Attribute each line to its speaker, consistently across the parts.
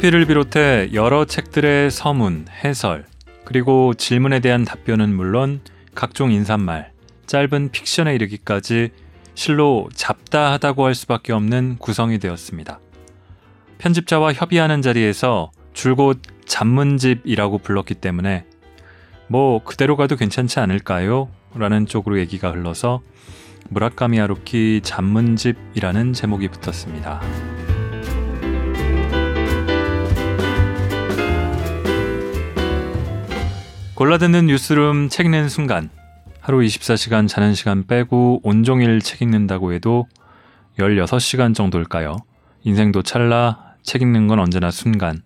Speaker 1: 수필을 비롯해 여러 책들의 서문, 해설, 그리고 질문에 대한 답변은 물론 각종 인사말, 짧은 픽션에 이르기까지 실로 잡다하다고 할 수밖에 없는 구성이 되었습니다. 편집자와 협의하는 자리에서 줄곧 잡문집이라고 불렀기 때문에 뭐 그대로 가도 괜찮지 않을까요? 라는 쪽으로 얘기가 흘러서 무라카미 하루키 잡문집이라는 제목이 붙었습니다. 골라듣는 뉴스룸 책 읽는 순간 하루 24시간 자는 시간 빼고 온종일 책 읽는다고 해도 16시간 정도일까요? 인생도 찰나 책 읽는 건 언제나 순간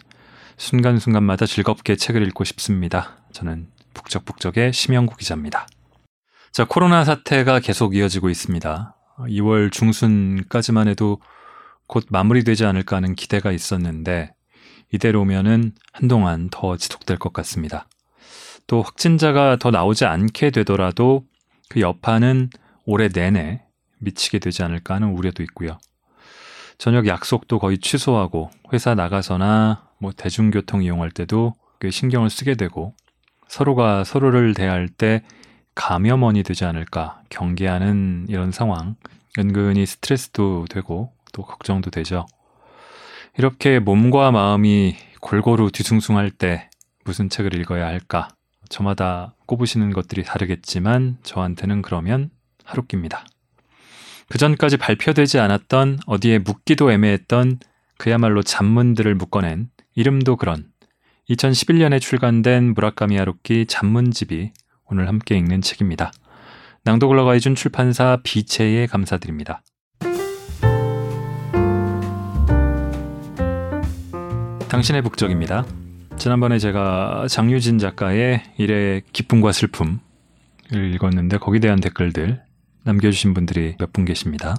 Speaker 1: 순간순간마다 즐겁게 책을 읽고 싶습니다. 저는 북적북적의 심영구 기자입니다. 자, 코로나 사태가 계속 이어지고 있습니다. 2월 중순까지만 해도 곧 마무리되지 않을까 하는 기대가 있었는데 이대로면은 한동안 더 지속될 것 같습니다. 또 확진자가 더 나오지 않게 되더라도 그 여파는 올해 내내 미치게 되지 않을까 하는 우려도 있고요. 저녁 약속도 거의 취소하고 회사 나가서나 뭐 대중교통 이용할 때도 꽤 신경을 쓰게 되고 서로가 서로를 대할 때 감염원이 되지 않을까 경계하는 이런 상황 은근히 스트레스도 되고 또 걱정도 되죠. 이렇게 몸과 마음이 골고루 뒤숭숭할 때 무슨 책을 읽어야 할까 저마다 꼽으시는 것들이 다르겠지만 저한테는 그러면 하루끼입니다. 그 전까지 발표되지 않았던 어디에 묻기도 애매했던 그야말로 잡문들을 묶어낸 이름도 그런 2011년에 출간된 무라카미 하루키 잡문집이 오늘 함께 읽는 책입니다. 낭독을 허가해준 출판사 비체에 감사드립니다. 당신의 북적입니다. 지난번에 제가 장유진 작가의 일의 기쁨과 슬픔을 읽었는데 거기에 대한 댓글들 남겨주신 분들이 몇 분 계십니다.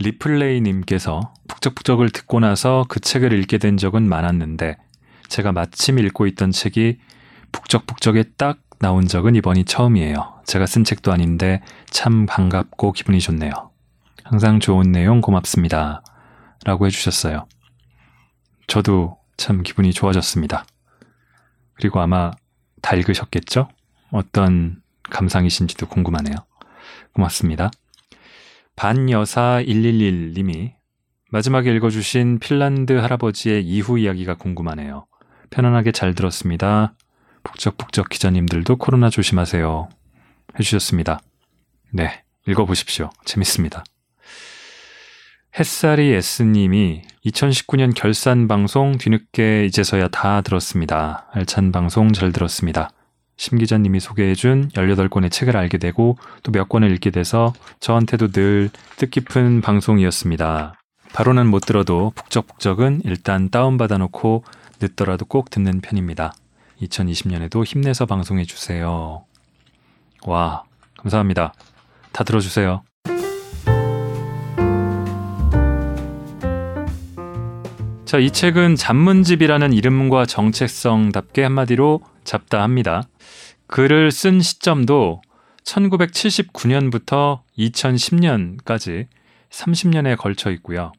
Speaker 1: 리플레이님께서 북적북적을 듣고 나서 그 책을 읽게 된 적은 많았는데 제가 마침 읽고 있던 책이 북적북적에 딱 나온 적은 이번이 처음이에요. 제가 쓴 책도 아닌데 참 반갑고 기분이 좋네요. 항상 좋은 내용 고맙습니다. 라고 해주셨어요. 저도 참 기분이 좋아졌습니다. 그리고 아마 다 읽으셨겠죠? 어떤 감상이신지도 궁금하네요. 고맙습니다. 반여사 111님이 마지막에 읽어주신 핀란드 할아버지의 이후 이야기가 궁금하네요. 편안하게 잘 들었습니다. 북적북적 기자님들도 코로나 조심하세요. 해주셨습니다. 네, 읽어보십시오. 재밌습니다. 햇살이 S님이 2019년 결산 방송 뒤늦게 이제서야 다 들었습니다. 알찬 방송 잘 들었습니다. 심 기자님이 소개해준 18권의 책을 알게 되고 또 몇 권을 읽게 돼서 저한테도 늘 뜻깊은 방송이었습니다. 바로는 못 들어도 북적북적은 일단 다운받아 놓고 늦더라도 꼭 듣는 편입니다. 2020년에도 힘내서 방송해 주세요. 와, 감사합니다. 다 들어주세요. 자, 이 책은 잡문집이라는 이름과 정체성답게 한마디로 잡다합니다. 글을 쓴 시점도 1979년부터 2010년까지 30년에 걸쳐 있고요.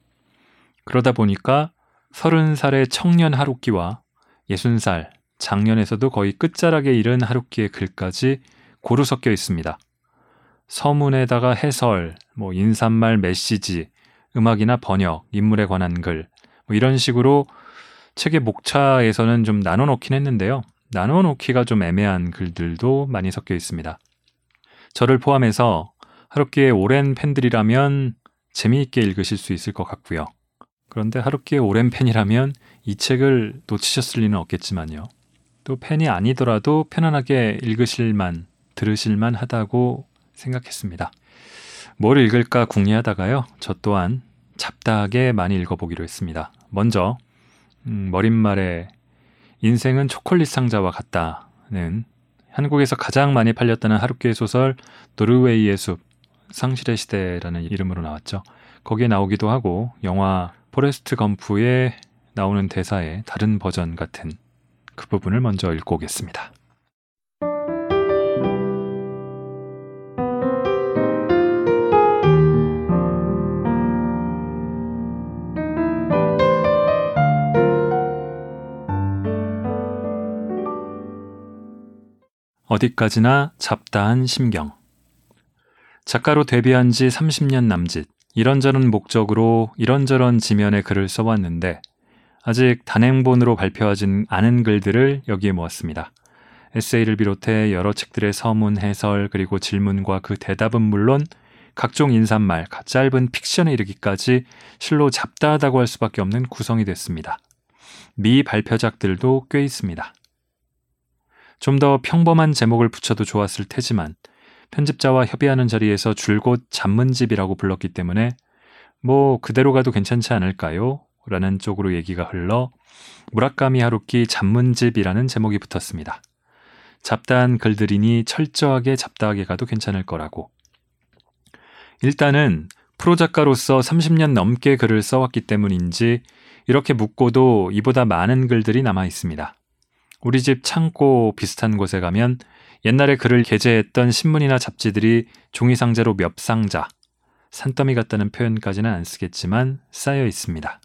Speaker 1: 그러다 보니까 30살의 청년 하루키와 60살, 작년에서도 거의 끝자락에 이른 하루키의 글까지 고루 섞여 있습니다. 서문에다가 해설, 뭐 인사말 메시지, 음악이나 번역, 인물에 관한 글, 뭐 이런 식으로 책의 목차에서는 좀 나눠 놓긴 했는데요. 나눠 놓기가 좀 애매한 글들도 많이 섞여 있습니다. 저를 포함해서 하루키의 오랜 팬들이라면 재미있게 읽으실 수 있을 것 같고요. 그런데 하루키의 오랜 팬이라면 이 책을 놓치셨을 리는 없겠지만요. 또 팬이 아니더라도 편안하게 읽으실만, 들으실만 하다고 생각했습니다. 뭘 읽을까 궁리하다가요. 저 또한 잡다하게 많이 읽어보기로 했습니다. 먼저 음, 머릿말에 인생은 초콜릿 상자와 같다는 한국에서 가장 많이 팔렸다는 하루키의 소설 노르웨이의 숲 상실의 시대라는 이름으로 나왔죠. 거기에 나오기도 하고 영화 포레스트 검프에 나오는 대사의 다른 버전 같은 그 부분을 먼저 읽고 오겠습니다. 어디까지나 잡다한 심경. 작가로 데뷔한 지 30년 남짓. 이런저런 목적으로 이런저런 지면에 글을 써왔는데, 아직 단행본으로 발표하진 않은 글들을 여기에 모았습니다. 에세이를 비롯해 여러 책들의 서문 해설 그리고 질문과 그 대답은 물론 각종 인사말, 짧은 픽션에 이르기까지 실로 잡다하다고 할 수밖에 없는 구성이 됐습니다. 미 발표작들도 꽤 있습니다. 좀 더 평범한 제목을 붙여도 좋았을 테지만 편집자와 협의하는 자리에서 줄곧 잡문집이라고 불렀기 때문에 뭐 그대로 가도 괜찮지 않을까요? 라는 쪽으로 얘기가 흘러 무라카미 하루키 잡문집이라는 제목이 붙었습니다. 잡다한 글들이니 철저하게 잡다하게 가도 괜찮을 거라고. 일단은 프로 작가로서 30년 넘게 글을 써왔기 때문인지 이렇게 묻고도 이보다 많은 글들이 남아 있습니다. 우리 집 창고 비슷한 곳에 가면 옛날에 글을 게재했던 신문이나 잡지들이 종이 상자로 몇 상자, 산더미 같다는 표현까지는 안 쓰겠지만 쌓여 있습니다.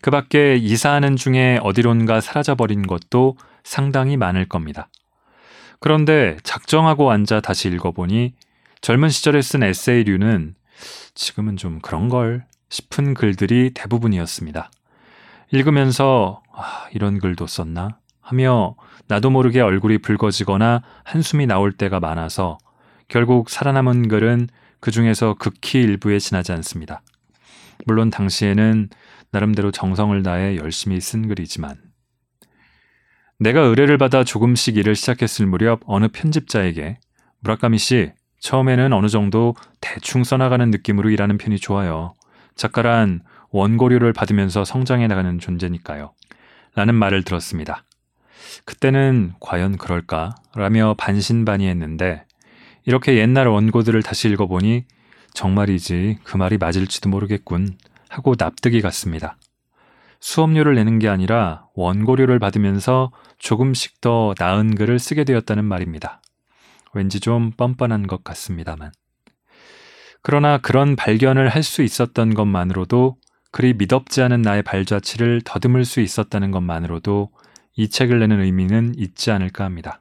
Speaker 1: 그 밖에 이사하는 중에 어디론가 사라져버린 것도 상당히 많을 겁니다. 그런데 작정하고 앉아 다시 읽어보니 젊은 시절에 쓴 에세이류는 지금은 좀 그런 걸 싶은 글들이 대부분이었습니다. 읽으면서 아, 이런 글도 썼나? 하며 나도 모르게 얼굴이 붉어지거나 한숨이 나올 때가 많아서 결국 살아남은 글은 그 중에서 극히 일부에 지나지 않습니다. 물론 당시에는 나름대로 정성을 다해 열심히 쓴 글이지만 내가 의뢰를 받아 조금씩 일을 시작했을 무렵 어느 편집자에게 무라카미 씨 처음에는 어느 정도 대충 써나가는 느낌으로 일하는 편이 좋아요. 작가란 원고료를 받으면서 성장해 나가는 존재니까요. 라는 말을 들었습니다. 그때는 과연 그럴까? 라며 반신반의했는데 이렇게 옛날 원고들을 다시 읽어보니 정말이지 그 말이 맞을지도 모르겠군 하고 납득이 갔습니다. 수업료를 내는 게 아니라 원고료를 받으면서 조금씩 더 나은 글을 쓰게 되었다는 말입니다. 왠지 좀 뻔뻔한 것 같습니다만. 그러나 그런 발견을 할 수 있었던 것만으로도 그리 미덥지 않은 나의 발자취를 더듬을 수 있었다는 것만으로도 이 책을 내는 의미는 있지 않을까 합니다.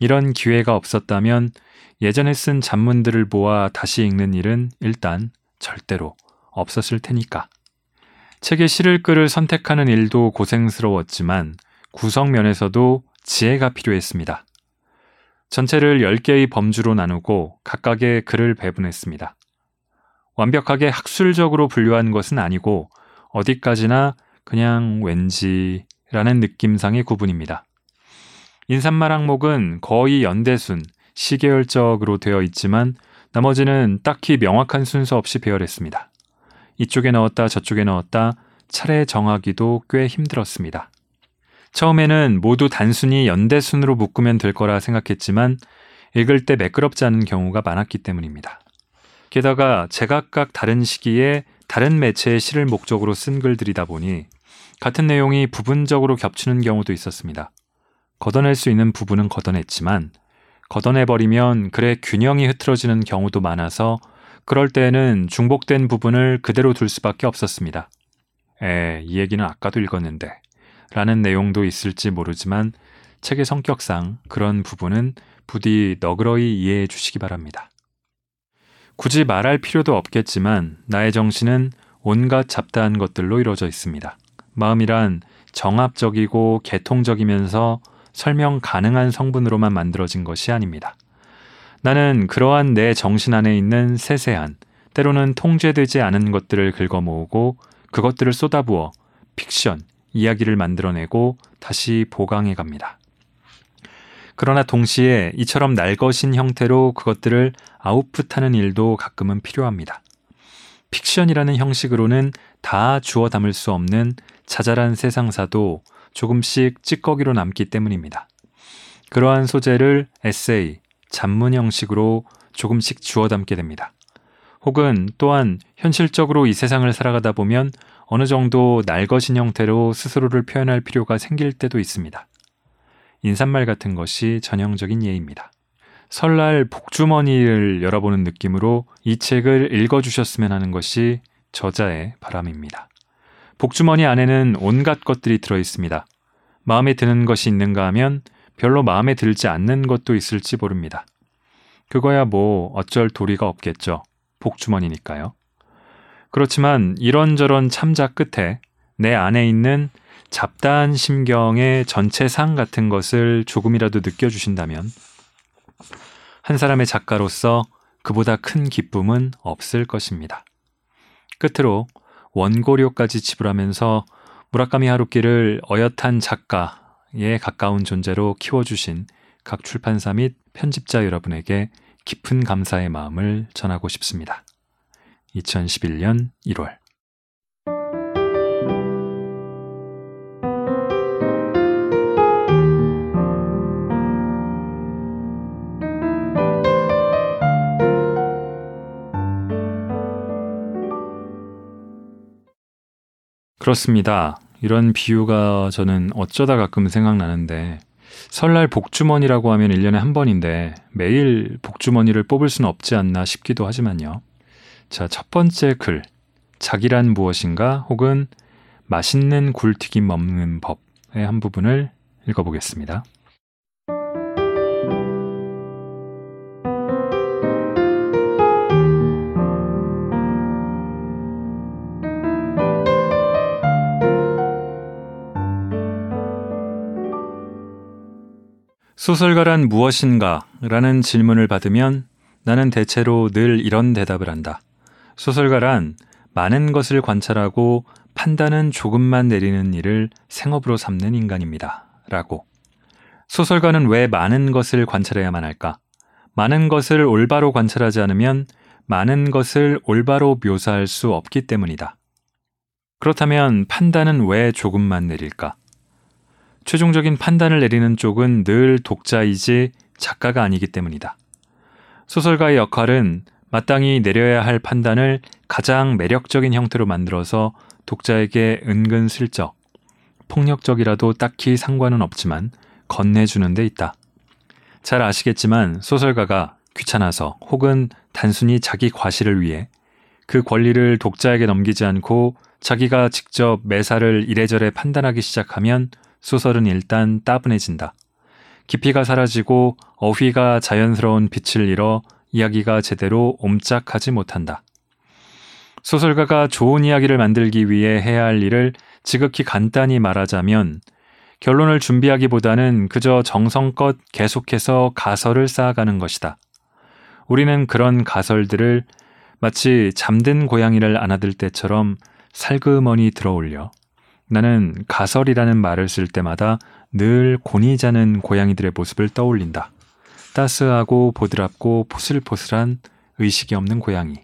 Speaker 1: 이런 기회가 없었다면 예전에 쓴 잡문들을 모아 다시 읽는 일은 일단 절대로 없었을 테니까. 책에 실을 글을 선택하는 일도 고생스러웠지만 구성면에서도 지혜가 필요했습니다. 전체를 10개의 범주로 나누고 각각의 글을 배분했습니다. 완벽하게 학술적으로 분류한 것은 아니고 어디까지나 그냥 왠지 라는 느낌상의 구분입니다. 인산말 항목은 거의 연대순, 시계열적으로 되어 있지만 나머지는 딱히 명확한 순서 없이 배열했습니다. 이쪽에 넣었다 저쪽에 넣었다 차례 정하기도 꽤 힘들었습니다. 처음에는 모두 단순히 연대순으로 묶으면 될 거라 생각했지만 읽을 때 매끄럽지 않은 경우가 많았기 때문입니다. 게다가 제각각 다른 시기에 다른 매체의 시를 목적으로 쓴 글들이다 보니 같은 내용이 부분적으로 겹치는 경우도 있었습니다. 걷어낼 수 있는 부분은 걷어냈지만 걷어내버리면 글의 균형이 흐트러지는 경우도 많아서 그럴 때에는 중복된 부분을 그대로 둘 수밖에 없었습니다. 에, 이 얘기는 아까도 읽었는데 라는 내용도 있을지 모르지만 책의 성격상 그런 부분은 부디 너그러이 이해해 주시기 바랍니다. 굳이 말할 필요도 없겠지만 나의 정신은 온갖 잡다한 것들로 이루어져 있습니다. 마음이란 정합적이고 개통적이면서 설명 가능한 성분으로만 만들어진 것이 아닙니다. 나는 그러한 내 정신 안에 있는 세세한, 때로는 통제되지 않은 것들을 긁어 모으고 그것들을 쏟아부어 픽션, 이야기를 만들어내고 다시 보강해 갑니다. 그러나 동시에 이처럼 날것인 형태로 그것들을 아웃풋하는 일도 가끔은 필요합니다. 픽션이라는 형식으로는 다 주워 담을 수 없는 자잘한 세상사도 조금씩 찌꺼기로 남기 때문입니다. 그러한 소재를 에세이, 잡문 형식으로 조금씩 주워 담게 됩니다. 혹은 또한 현실적으로 이 세상을 살아가다 보면 어느 정도 날것인 형태로 스스로를 표현할 필요가 생길 때도 있습니다. 인사말 같은 것이 전형적인 예입니다. 설날 복주머니를 열어보는 느낌으로 이 책을 읽어주셨으면 하는 것이 저자의 바람입니다. 복주머니 안에는 온갖 것들이 들어 있습니다. 마음에 드는 것이 있는가 하면 별로 마음에 들지 않는 것도 있을지 모릅니다. 그거야 뭐 어쩔 도리가 없겠죠. 복주머니니까요. 그렇지만 이런저런 참자 끝에 내 안에 있는 잡다한 심경의 전체 상 같은 것을 조금이라도 느껴주신다면 한 사람의 작가로서 그보다 큰 기쁨은 없을 것입니다. 끝으로 원고료까지 지불하면서 무라카미 하루키를 어엿한 작가에 가까운 존재로 키워주신 각 출판사 및 편집자 여러분에게 깊은 감사의 마음을 전하고 싶습니다. 2011년 1월 그렇습니다. 이런 비유가 저는 어쩌다 가끔 생각나는데 설날 복주머니라고 하면 1년에 한 번인데 매일 복주머니를 뽑을 수는 없지 않나 싶기도 하지만요. 자, 첫 번째 글. 자기란 무엇인가 혹은 맛있는 굴튀김 먹는 법의 한 부분을 읽어보겠습니다. 소설가란 무엇인가? 라는 질문을 받으면 나는 대체로 늘 이런 대답을 한다. 소설가란 많은 것을 관찰하고 판단은 조금만 내리는 일을 생업으로 삼는 인간입니다. 라고. 소설가는 왜 많은 것을 관찰해야만 할까? 많은 것을 올바로 관찰하지 않으면 많은 것을 올바로 묘사할 수 없기 때문이다. 그렇다면 판단은 왜 조금만 내릴까? 최종적인 판단을 내리는 쪽은 늘 독자이지 작가가 아니기 때문이다. 소설가의 역할은 마땅히 내려야 할 판단을 가장 매력적인 형태로 만들어서 독자에게 은근슬쩍, 폭력적이라도 딱히 상관은 없지만 건네주는 데 있다. 잘 아시겠지만 소설가가 귀찮아서 혹은 단순히 자기 과시를 위해 그 권리를 독자에게 넘기지 않고 자기가 직접 매사를 이래저래 판단하기 시작하면 소설은 일단 따분해진다. 깊이가 사라지고 어휘가 자연스러운 빛을 잃어 이야기가 제대로 옴짝하지 못한다. 소설가가 좋은 이야기를 만들기 위해 해야 할 일을 지극히 간단히 말하자면 결론을 준비하기보다는 그저 정성껏 계속해서 가설을 쌓아가는 것이다. 우리는 그런 가설들을 마치 잠든 고양이를 안아들 때처럼 살그머니 들어올려 나는 가설이라는 말을 쓸 때마다 늘 곤히 자는 고양이들의 모습을 떠올린다. 따스하고 보드랍고 포슬포슬한 의식이 없는 고양이.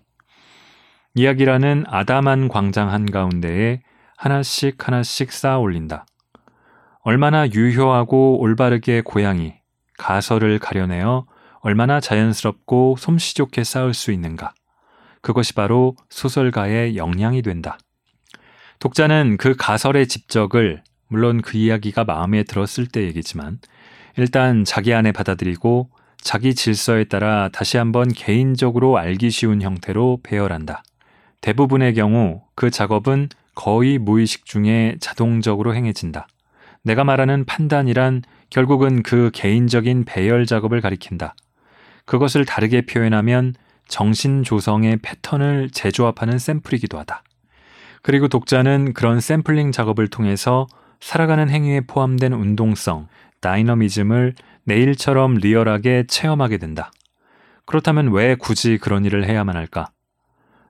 Speaker 1: 이야기라는 아담한 광장 한가운데에 하나씩 하나씩 쌓아 올린다. 얼마나 유효하고 올바르게 고양이, 가설을 가려내어 얼마나 자연스럽고 솜씨 좋게 쌓을 수 있는가. 그것이 바로 소설가의 역량이 된다. 독자는 그 가설의 집적을 물론 그 이야기가 마음에 들었을 때 얘기지만 일단 자기 안에 받아들이고 자기 질서에 따라 다시 한번 개인적으로 알기 쉬운 형태로 배열한다. 대부분의 경우 그 작업은 거의 무의식 중에 자동적으로 행해진다. 내가 말하는 판단이란 결국은 그 개인적인 배열 작업을 가리킨다. 그것을 다르게 표현하면 정신 조성의 패턴을 재조합하는 샘플이기도 하다. 그리고 독자는 그런 샘플링 작업을 통해서 살아가는 행위에 포함된 운동성, 다이너미즘을 내일처럼 리얼하게 체험하게 된다. 그렇다면 왜 굳이 그런 일을 해야만 할까?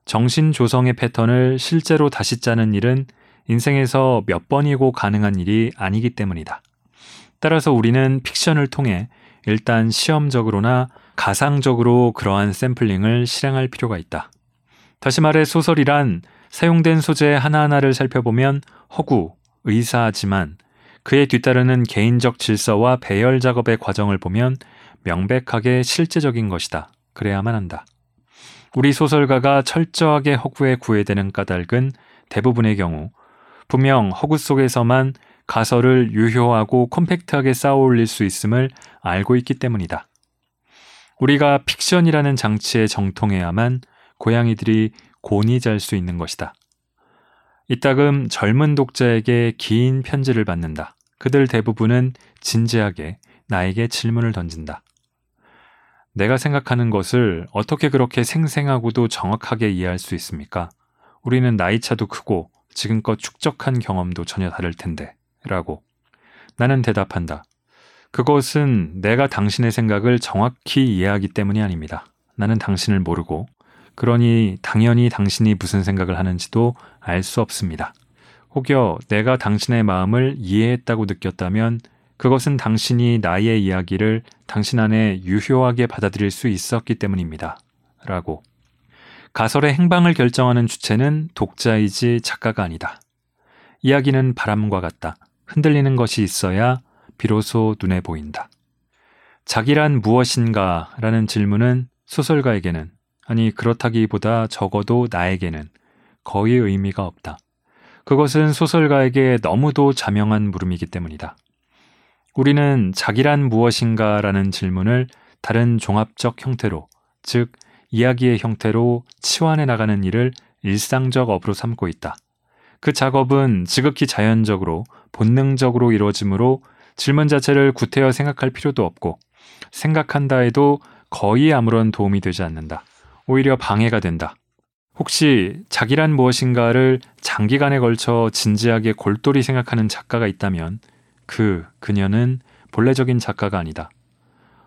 Speaker 1: 정신 조성의 패턴을 실제로 다시 짜는 일은 인생에서 몇 번이고 가능한 일이 아니기 때문이다. 따라서 우리는 픽션을 통해 일단 시험적으로나 가상적으로 그러한 샘플링을 실행할 필요가 있다. 다시 말해 소설이란 사용된 소재 하나하나를 살펴보면 허구, 의사하지만 그에 뒤따르는 개인적 질서와 배열 작업의 과정을 보면 명백하게 실제적인 것이다. 그래야만 한다. 우리 소설가가 철저하게 허구에 구애되는 까닭은 대부분의 경우 분명 허구 속에서만 가설을 유효하고 컴팩트하게 쌓아 올릴 수 있음을 알고 있기 때문이다. 우리가 픽션이라는 장치에 정통해야만 고양이들이 곤히 잘 수 있는 것이다. 이따금 젊은 독자에게 긴 편지를 받는다. 그들 대부분은 진지하게 나에게 질문을 던진다. 내가 생각하는 것을 어떻게 그렇게 생생하고도 정확하게 이해할 수 있습니까? 우리는 나이차도 크고 지금껏 축적한 경험도 전혀 다를 텐데. 라고. 나는 대답한다. 그것은 내가 당신의 생각을 정확히 이해하기 때문이 아닙니다. 나는 당신을 모르고, 그러니 당연히 당신이 무슨 생각을 하는지도 알 수 없습니다. 혹여 내가 당신의 마음을 이해했다고 느꼈다면 그것은 당신이 나의 이야기를 당신 안에 유효하게 받아들일 수 있었기 때문입니다. 라고. 가설의 행방을 결정하는 주체는 독자이지 작가가 아니다. 이야기는 바람과 같다. 흔들리는 것이 있어야 비로소 눈에 보인다. 자기란 무엇인가 라는 질문은 소설가에게는, 아니, 그렇다기보다 적어도 나에게는 거의 의미가 없다. 그것은 소설가에게 너무도 자명한 물음이기 때문이다. 우리는 자기란 무엇인가 라는 질문을 다른 종합적 형태로, 즉, 이야기의 형태로 치환해 나가는 일을 일상적 업으로 삼고 있다. 그 작업은 지극히 자연적으로, 본능적으로 이루어지므로 질문 자체를 구태여 생각할 필요도 없고, 생각한다 해도 거의 아무런 도움이 되지 않는다. 오히려 방해가 된다. 혹시 자기란 무엇인가를 장기간에 걸쳐 진지하게 골똘히 생각하는 작가가 있다면 그 그녀는 본래적인 작가가 아니다.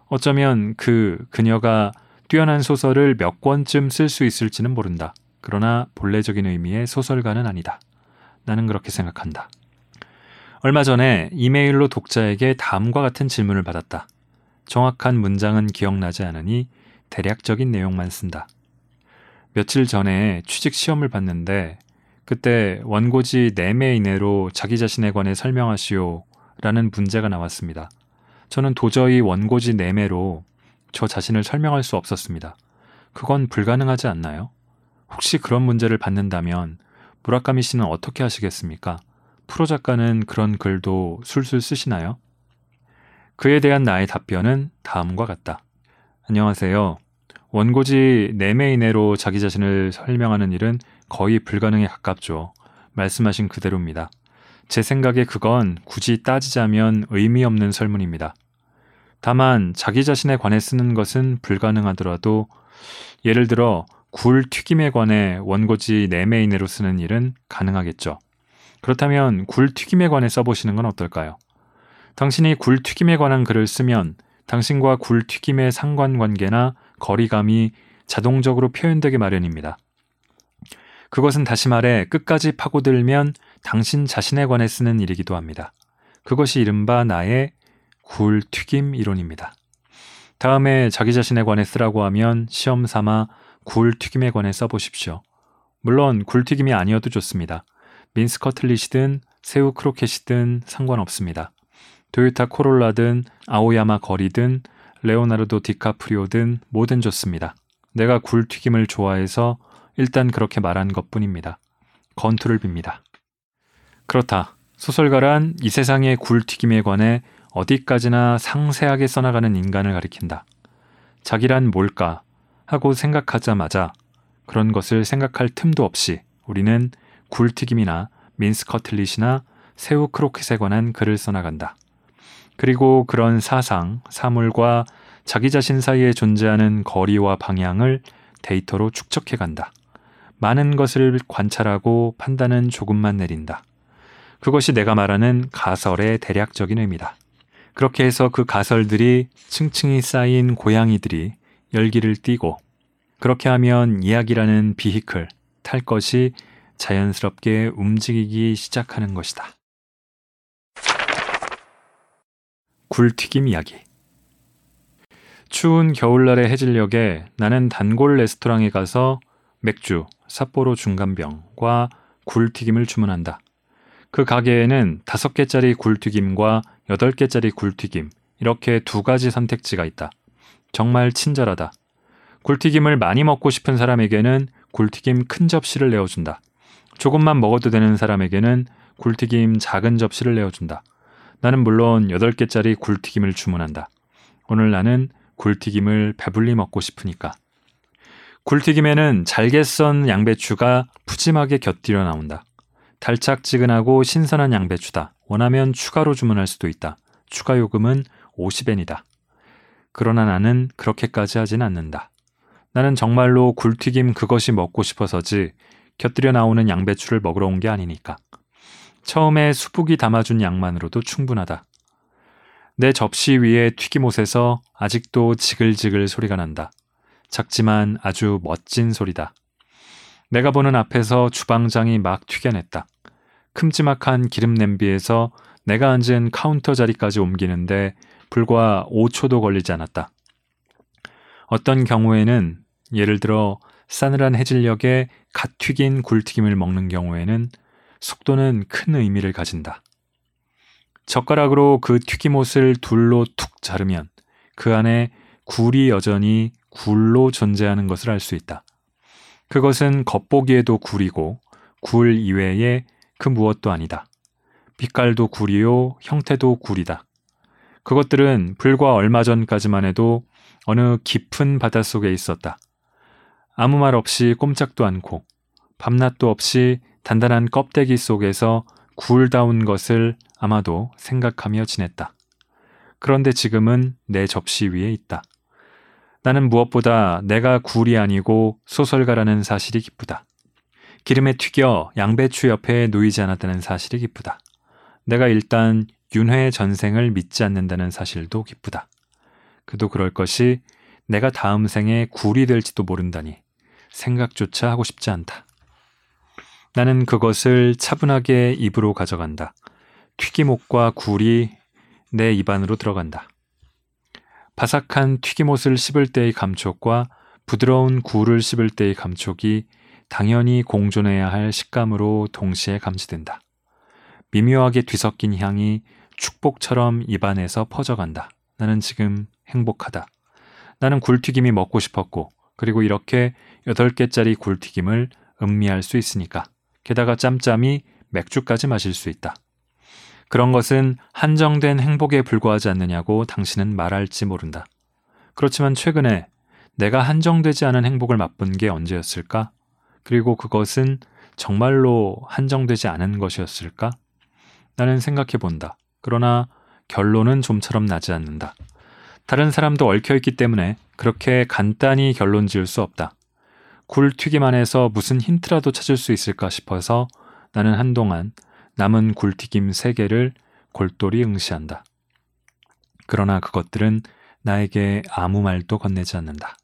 Speaker 1: 어쩌면 그 그녀가 뛰어난 소설을 몇 권쯤 쓸 수 있을지는 모른다. 그러나 본래적인 의미의 소설가는 아니다. 나는 그렇게 생각한다. 얼마 전에 이메일로 독자에게 다음과 같은 질문을 받았다. 정확한 문장은 기억나지 않으니 대략적인 내용만 쓴다. 며칠 전에 취직 시험을 봤는데 그때 원고지 4매 이내로 자기 자신에 관해 설명하시오 라는 문제가 나왔습니다. 저는 도저히 원고지 4매로 저 자신을 설명할 수 없었습니다. 그건 불가능하지 않나요? 혹시 그런 문제를 받는다면 무라카미 씨는 어떻게 하시겠습니까? 프로 작가는 그런 글도 술술 쓰시나요? 그에 대한 나의 답변은 다음과 같다. 안녕하세요. 원고지 4매 이내로 자기 자신을 설명하는 일은 거의 불가능에 가깝죠. 말씀하신 그대로입니다. 제 생각에 그건 굳이 따지자면 의미 없는 설문입니다. 다만 자기 자신에 관해 쓰는 것은 불가능하더라도 예를 들어 굴 튀김에 관해 원고지 4매 이내로 쓰는 일은 가능하겠죠. 그렇다면 굴 튀김에 관해 써보시는 건 어떨까요? 당신이 굴 튀김에 관한 글을 쓰면 당신과 굴 튀김의 상관관계나 거리감이 자동적으로 표현되게 마련입니다. 그것은 다시 말해 끝까지 파고들면 당신 자신에 관해 쓰는 일이기도 합니다. 그것이 이른바 나의 굴 튀김 이론입니다. 다음에 자기 자신에 관해 쓰라고 하면 시험 삼아 굴 튀김에 관해 써보십시오. 물론 굴 튀김이 아니어도 좋습니다. 민스 커틀릿이든 새우 크로켓이든 상관없습니다. 토요타 코롤라든 아오야마 거리든 레오나르도 디카프리오든 뭐든 좋습니다. 내가 굴튀김을 좋아해서 일단 그렇게 말한 것 뿐입니다. 건투를 빕니다. 그렇다. 소설가란 이 세상의 굴튀김에 관해 어디까지나 상세하게 써나가는 인간을 가리킨다. 자기란 뭘까 하고 생각하자마자 그런 것을 생각할 틈도 없이 우리는 굴튀김이나 민스 커틀릿이나 새우 크로켓에 관한 글을 써나간다. 그리고 그런 사상, 사물과 자기 자신 사이에 존재하는 거리와 방향을 데이터로 축적해 간다. 많은 것을 관찰하고 판단은 조금만 내린다. 그것이 내가 말하는 가설의 대략적인 의미다. 그렇게 해서 그 가설들이 층층이 쌓인 고양이들이 열기를 띠고 그렇게 하면 이야기라는 비히클, 탈 것이 자연스럽게 움직이기 시작하는 것이다. 굴튀김 이야기 추운 겨울날의 해질녘에 나는 단골 레스토랑에 가서 맥주, 삿포로 중간병과 굴튀김을 주문한다. 그 가게에는 다섯 개짜리 굴튀김과 8개짜리 굴튀김, 이렇게 두 가지 선택지가 있다. 정말 친절하다. 굴튀김을 많이 먹고 싶은 사람에게는 굴튀김 큰 접시를 내어준다. 조금만 먹어도 되는 사람에게는 굴튀김 작은 접시를 내어준다. 나는 물론 8개짜리 굴튀김을 주문한다. 오늘 나는 굴튀김을 배불리 먹고 싶으니까. 굴튀김에는 잘게 썬 양배추가 푸짐하게 곁들여 나온다. 달짝지근하고 신선한 양배추다. 원하면 추가로 주문할 수도 있다. 추가 요금은 50엔이다. 그러나 나는 그렇게까지 하진 않는다. 나는 정말로 굴튀김 그것이 먹고 싶어서지 곁들여 나오는 양배추를 먹으러 온 게 아니니까. 처음에 수북이 담아준 양만으로도 충분하다. 내 접시 위에 튀김옷에서 아직도 지글지글 소리가 난다. 작지만 아주 멋진 소리다. 내가 보는 앞에서 주방장이 막 튀겨냈다. 큼지막한 기름 냄비에서 내가 앉은 카운터 자리까지 옮기는데 불과 5초도 걸리지 않았다. 어떤 경우에는 예를 들어 싸늘한 해질녘에 갓 튀긴 굴튀김을 먹는 경우에는 속도는 큰 의미를 가진다. 젓가락으로 그 튀김옷을 둘로 툭 자르면 그 안에 굴이 여전히 굴로 존재하는 것을 알 수 있다. 그것은 겉보기에도 굴이고 굴 이외에 그 무엇도 아니다. 빛깔도 굴이요, 형태도 굴이다. 그것들은 불과 얼마 전까지만 해도 어느 깊은 바닷속에 있었다. 아무 말 없이 꼼짝도 않고 밤낮도 없이 단단한 껍데기 속에서 굴다운 것을 아마도 생각하며 지냈다. 그런데 지금은 내 접시 위에 있다. 나는 무엇보다 내가 굴이 아니고 소설가라는 사실이 기쁘다. 기름에 튀겨 양배추 옆에 놓이지 않았다는 사실이 기쁘다. 내가 일단 윤회 전생을 믿지 않는다는 사실도 기쁘다. 그도 그럴 것이 내가 다음 생에 굴이 될지도 모른다니 생각조차 하고 싶지 않다. 나는 그것을 차분하게 입으로 가져간다. 튀김옷과 굴이 내 입안으로 들어간다. 바삭한 튀김옷을 씹을 때의 감촉과 부드러운 굴을 씹을 때의 감촉이 당연히 공존해야 할 식감으로 동시에 감지된다. 미묘하게 뒤섞인 향이 축복처럼 입안에서 퍼져간다. 나는 지금 행복하다. 나는 굴튀김이 먹고 싶었고, 그리고 이렇게 8개짜리 굴튀김을 음미할 수 있으니까. 게다가 짬짬이 맥주까지 마실 수 있다. 그런 것은 한정된 행복에 불과하지 않느냐고 당신은 말할지 모른다. 그렇지만 최근에 내가 한정되지 않은 행복을 맛본 게 언제였을까? 그리고 그것은 정말로 한정되지 않은 것이었을까? 나는 생각해 본다. 그러나 결론은 좀처럼 나지 않는다. 다른 사람도 얽혀있기 때문에 그렇게 간단히 결론 지을 수 없다. 굴튀김 안에서 무슨 힌트라도 찾을 수 있을까 싶어서 나는 한동안 남은 굴튀김 3개를 골똘히 응시한다. 그러나 그것들은 나에게 아무 말도 건네지 않는다.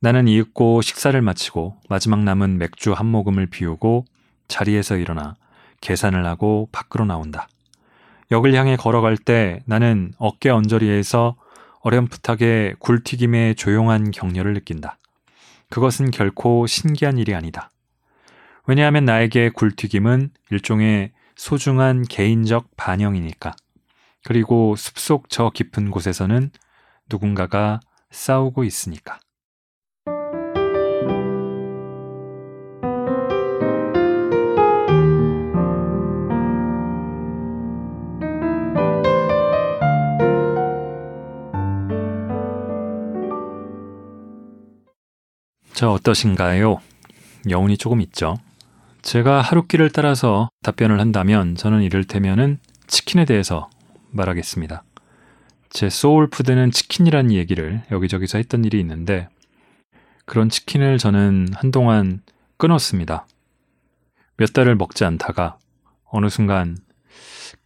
Speaker 1: 나는 이윽고 식사를 마치고 마지막 남은 맥주 한 모금을 비우고 자리에서 일어나 계산을 하고 밖으로 나온다. 역을 향해 걸어갈 때 나는 어깨 언저리에서 어렴풋하게 굴튀김의 조용한 격려를 느낀다. 그것은 결코 신기한 일이 아니다. 왜냐하면 나에게 굴튀김은 일종의 소중한 개인적 반영이니까. 그리고 숲속 저 깊은 곳에서는 누군가가 싸우고 있으니까. 저 어떠신가요? 여운이 조금 있죠. 제가 하루끼를 따라서 답변을 한다면 저는 이를테면은 치킨에 대해서 말하겠습니다. 제 소울푸드는 치킨이라는 얘기를 여기저기서 했던 일이 있는데 그런 치킨을 저는 한동안 끊었습니다. 몇 달을 먹지 않다가 어느 순간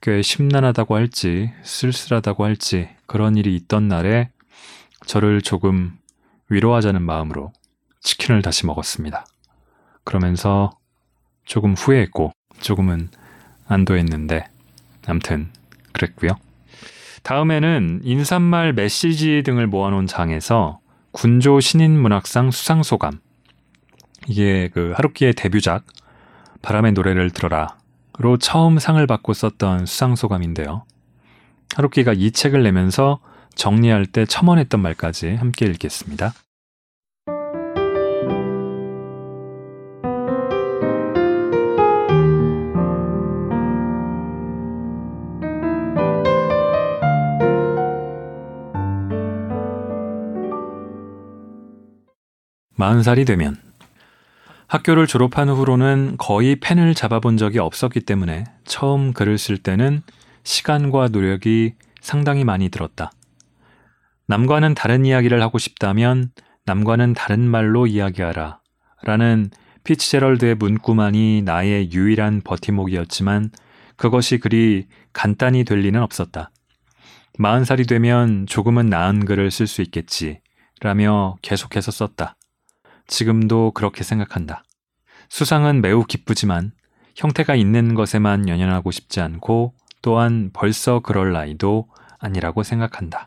Speaker 1: 꽤 심란하다고 할지 쓸쓸하다고 할지 그런 일이 있던 날에 저를 조금 위로하자는 마음으로 치킨을 다시 먹었습니다. 그러면서 조금 후회했고 조금은 안도했는데 암튼 그랬고요. 다음에는 인사말 메시지 등을 모아놓은 장에서 군조 신인 문학상 수상 소감 이게 그 하루키의 데뷔작 바람의 노래를 들어라로 처음 상을 받고 썼던 수상 소감인데요. 하루키가 이 책을 내면서 정리할 때 첨언했던 말까지 함께 읽겠습니다. 마흔 살이 되면 학교를 졸업한 후로는 거의 펜을 잡아본 적이 없었기 때문에 처음 글을 쓸 때는 시간과 노력이 상당히 많이 들었다. 남과는 다른 이야기를 하고 싶다면 남과는 다른 말로 이야기하라. 라는 피츠제럴드의 문구만이 나의 유일한 버팀목이었지만 그것이 그리 간단히 될 리는 없었다. 마흔 살이 되면 조금은 나은 글을 쓸 수 있겠지. 라며 계속해서 썼다. 지금도 그렇게 생각한다. 수상은 매우 기쁘지만 형태가 있는 것에만 연연하고 싶지 않고 또한 벌써 그럴 나이도 아니라고 생각한다.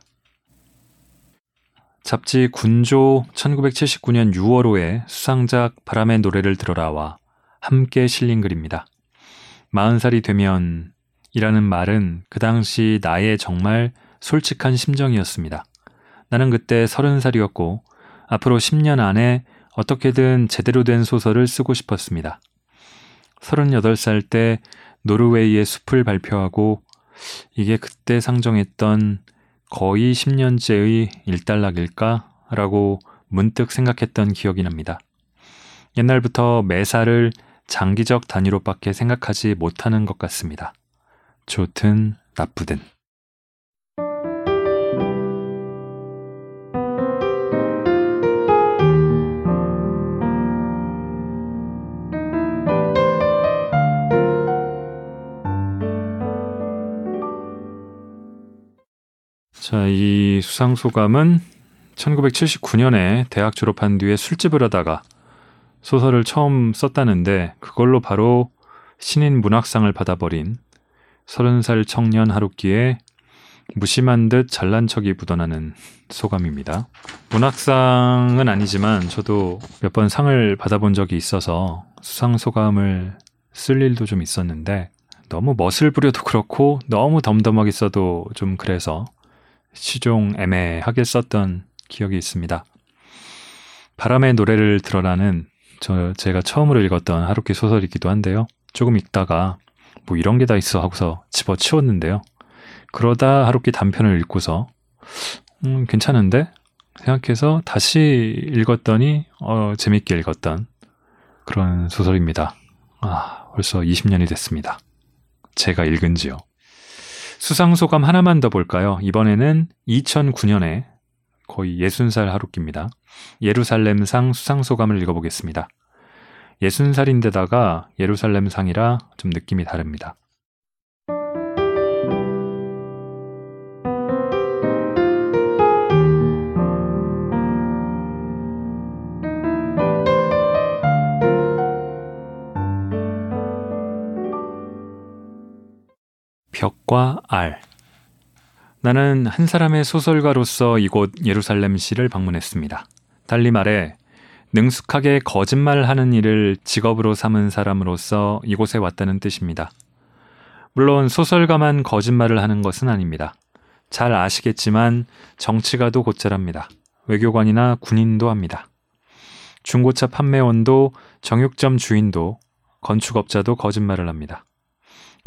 Speaker 1: 잡지 군조 1979년 6월호에 수상작 바람의 노래를 들어라와 함께 실린 글입니다. 40살이 되면 이라는 말은 그 당시 나의 정말 솔직한 심정이었습니다. 나는 그때 30살이었고 앞으로 10년 안에 어떻게든 제대로 된 소설을 쓰고 싶었습니다. 38살 때 노르웨이의 숲을 발표하고 이게 그때 상정했던 거의 10년째의 일단락일까? 라고 문득 생각했던 기억이 납니다. 옛날부터 매사를 장기적 단위로밖에 생각하지 못하는 것 같습니다. 좋든 나쁘든. 자, 이 수상 소감은 1979년에 대학 졸업한 뒤에 술집을 하다가 소설을 처음 썼다는데 그걸로 바로 신인 문학상을 받아버린 30살 청년 하루키의 무심한 듯 잘난 척이 묻어나는 소감입니다. 문학상은 아니지만 저도 몇 번 상을 받아본 적이 있어서 수상 소감을 쓸 일도 좀 있었는데 너무 멋을 부려도 그렇고 너무 덤덤하게 써도 좀 그래서 시종 애매하게 썼던 기억이 있습니다. 바람의 노래를 들어라는 저 제가 처음으로 읽었던 하루키 소설이기도 한데요. 조금 읽다가 뭐 이런 게 다 있어 하고서 집어치웠는데요. 그러다 하루키 단편을 읽고서 음, 괜찮은데 생각해서 다시 읽었더니 어, 재밌게 읽었던 그런 소설입니다. 아, 벌써 20년이 됐습니다. 제가 읽은 지요. 수상 소감 하나만 더 볼까요? 이번에는 2009년에 거의 60살 하루키입니다. 예루살렘상 수상 소감을 읽어보겠습니다. 60살인데다가 예루살렘상이라 좀 느낌이 다릅니다. 벽과 알. 나는 한 사람의 소설가로서 이곳 예루살렘시를 방문했습니다. 달리 말해 능숙하게 거짓말하는 일을 직업으로 삼은 사람으로서 이곳에 왔다는 뜻입니다. 물론 소설가만 거짓말을 하는 것은 아닙니다. 잘 아시겠지만 정치가도 곧잘합니다. 외교관이나 군인도 합니다. 중고차 판매원도 정육점 주인도 건축업자도 거짓말을 합니다.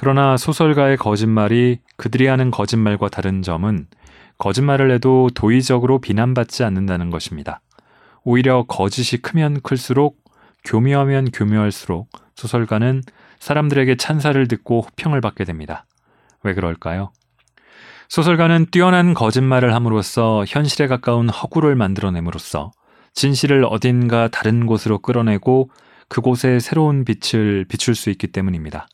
Speaker 1: 그러나 소설가의 거짓말이 그들이 하는 거짓말과 다른 점은 거짓말을 해도 도의적으로 비난받지 않는다는 것입니다. 오히려 거짓이 크면 클수록 교묘하면 교묘할수록 소설가는 사람들에게 찬사를 듣고 호평을 받게 됩니다. 왜 그럴까요? 소설가는 뛰어난 거짓말을 함으로써 현실에 가까운 허구를 만들어냄으로써 진실을 어딘가 다른 곳으로 끌어내고 그곳에 새로운 빛을 비출 수 있기 때문입니다.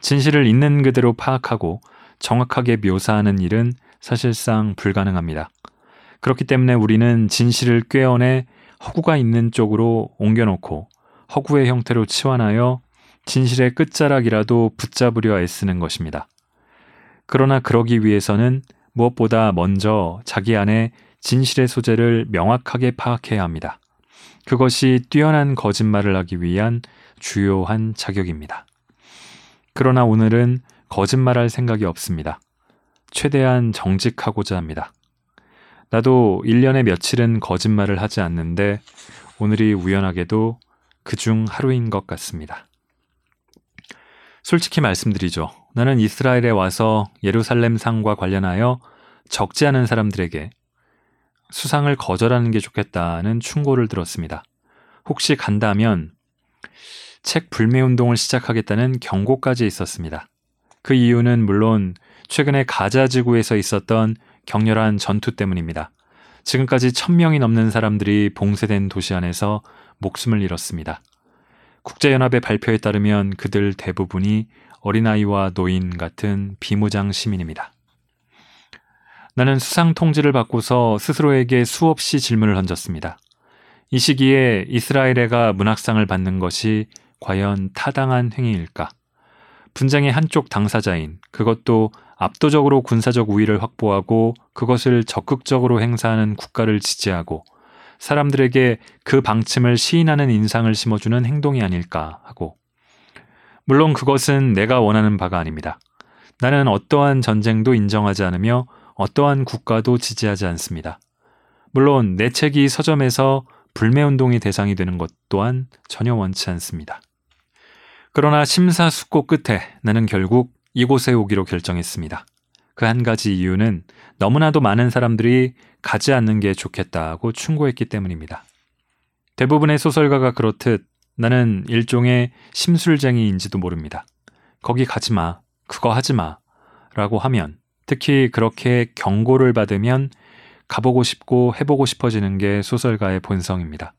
Speaker 1: 진실을 있는 그대로 파악하고 정확하게 묘사하는 일은 사실상 불가능합니다. 그렇기 때문에 우리는 진실을 꿰어내 허구가 있는 쪽으로 옮겨놓고 허구의 형태로 치환하여 진실의 끝자락이라도 붙잡으려 애쓰는 것입니다. 그러나 그러기 위해서는 무엇보다 먼저 자기 안에 진실의 소재를 명확하게 파악해야 합니다. 그것이 뛰어난 거짓말을 하기 위한 주요한 자격입니다. 그러나 오늘은 거짓말할 생각이 없습니다. 최대한 정직하고자 합니다. 나도 1년에 며칠은 거짓말을 하지 않는데 오늘이 우연하게도 그중 하루인 것 같습니다. 솔직히 말씀드리죠. 나는 이스라엘에 와서 예루살렘 상과 관련하여 적지 않은 사람들에게 수상을 거절하는 게 좋겠다는 충고를 들었습니다. 혹시 간다면 책 불매 운동을 시작하겠다는 경고까지 있었습니다. 그 이유는 물론 최근에 가자 지구에서 있었던 격렬한 전투 때문입니다. 지금까지 천명이 넘는 사람들이 봉쇄된 도시 안에서 목숨을 잃었습니다. 국제연합의 발표에 따르면 그들 대부분이 어린아이와 노인 같은 비무장 시민입니다. 나는 수상 통지를 받고서 스스로에게 수없이 질문을 던졌습니다. 이 시기에 이스라엘애가 문학상을 받는 것이 과연 타당한 행위일까? 분쟁의 한쪽 당사자인 그것도 압도적으로 군사적 우위를 확보하고 그것을 적극적으로 행사하는 국가를 지지하고 사람들에게 그 방침을 시인하는 인상을 심어주는 행동이 아닐까 하고 물론 그것은 내가 원하는 바가 아닙니다. 나는 어떠한 전쟁도 인정하지 않으며 어떠한 국가도 지지하지 않습니다. 물론 내 책이 서점에서 불매운동의 대상이 되는 것 또한 전혀 원치 않습니다. 그러나 심사숙고 끝에 나는 결국 이곳에 오기로 결정했습니다. 그 한 가지 이유는 너무나도 많은 사람들이 가지 않는 게 좋겠다고 충고했기 때문입니다. 대부분의 소설가가 그렇듯 나는 일종의 심술쟁이인지도 모릅니다. 거기 가지 마, 그거 하지 마, 라고 하면 특히 그렇게 경고를 받으면 가보고 싶고 해보고 싶어지는 게 소설가의 본성입니다.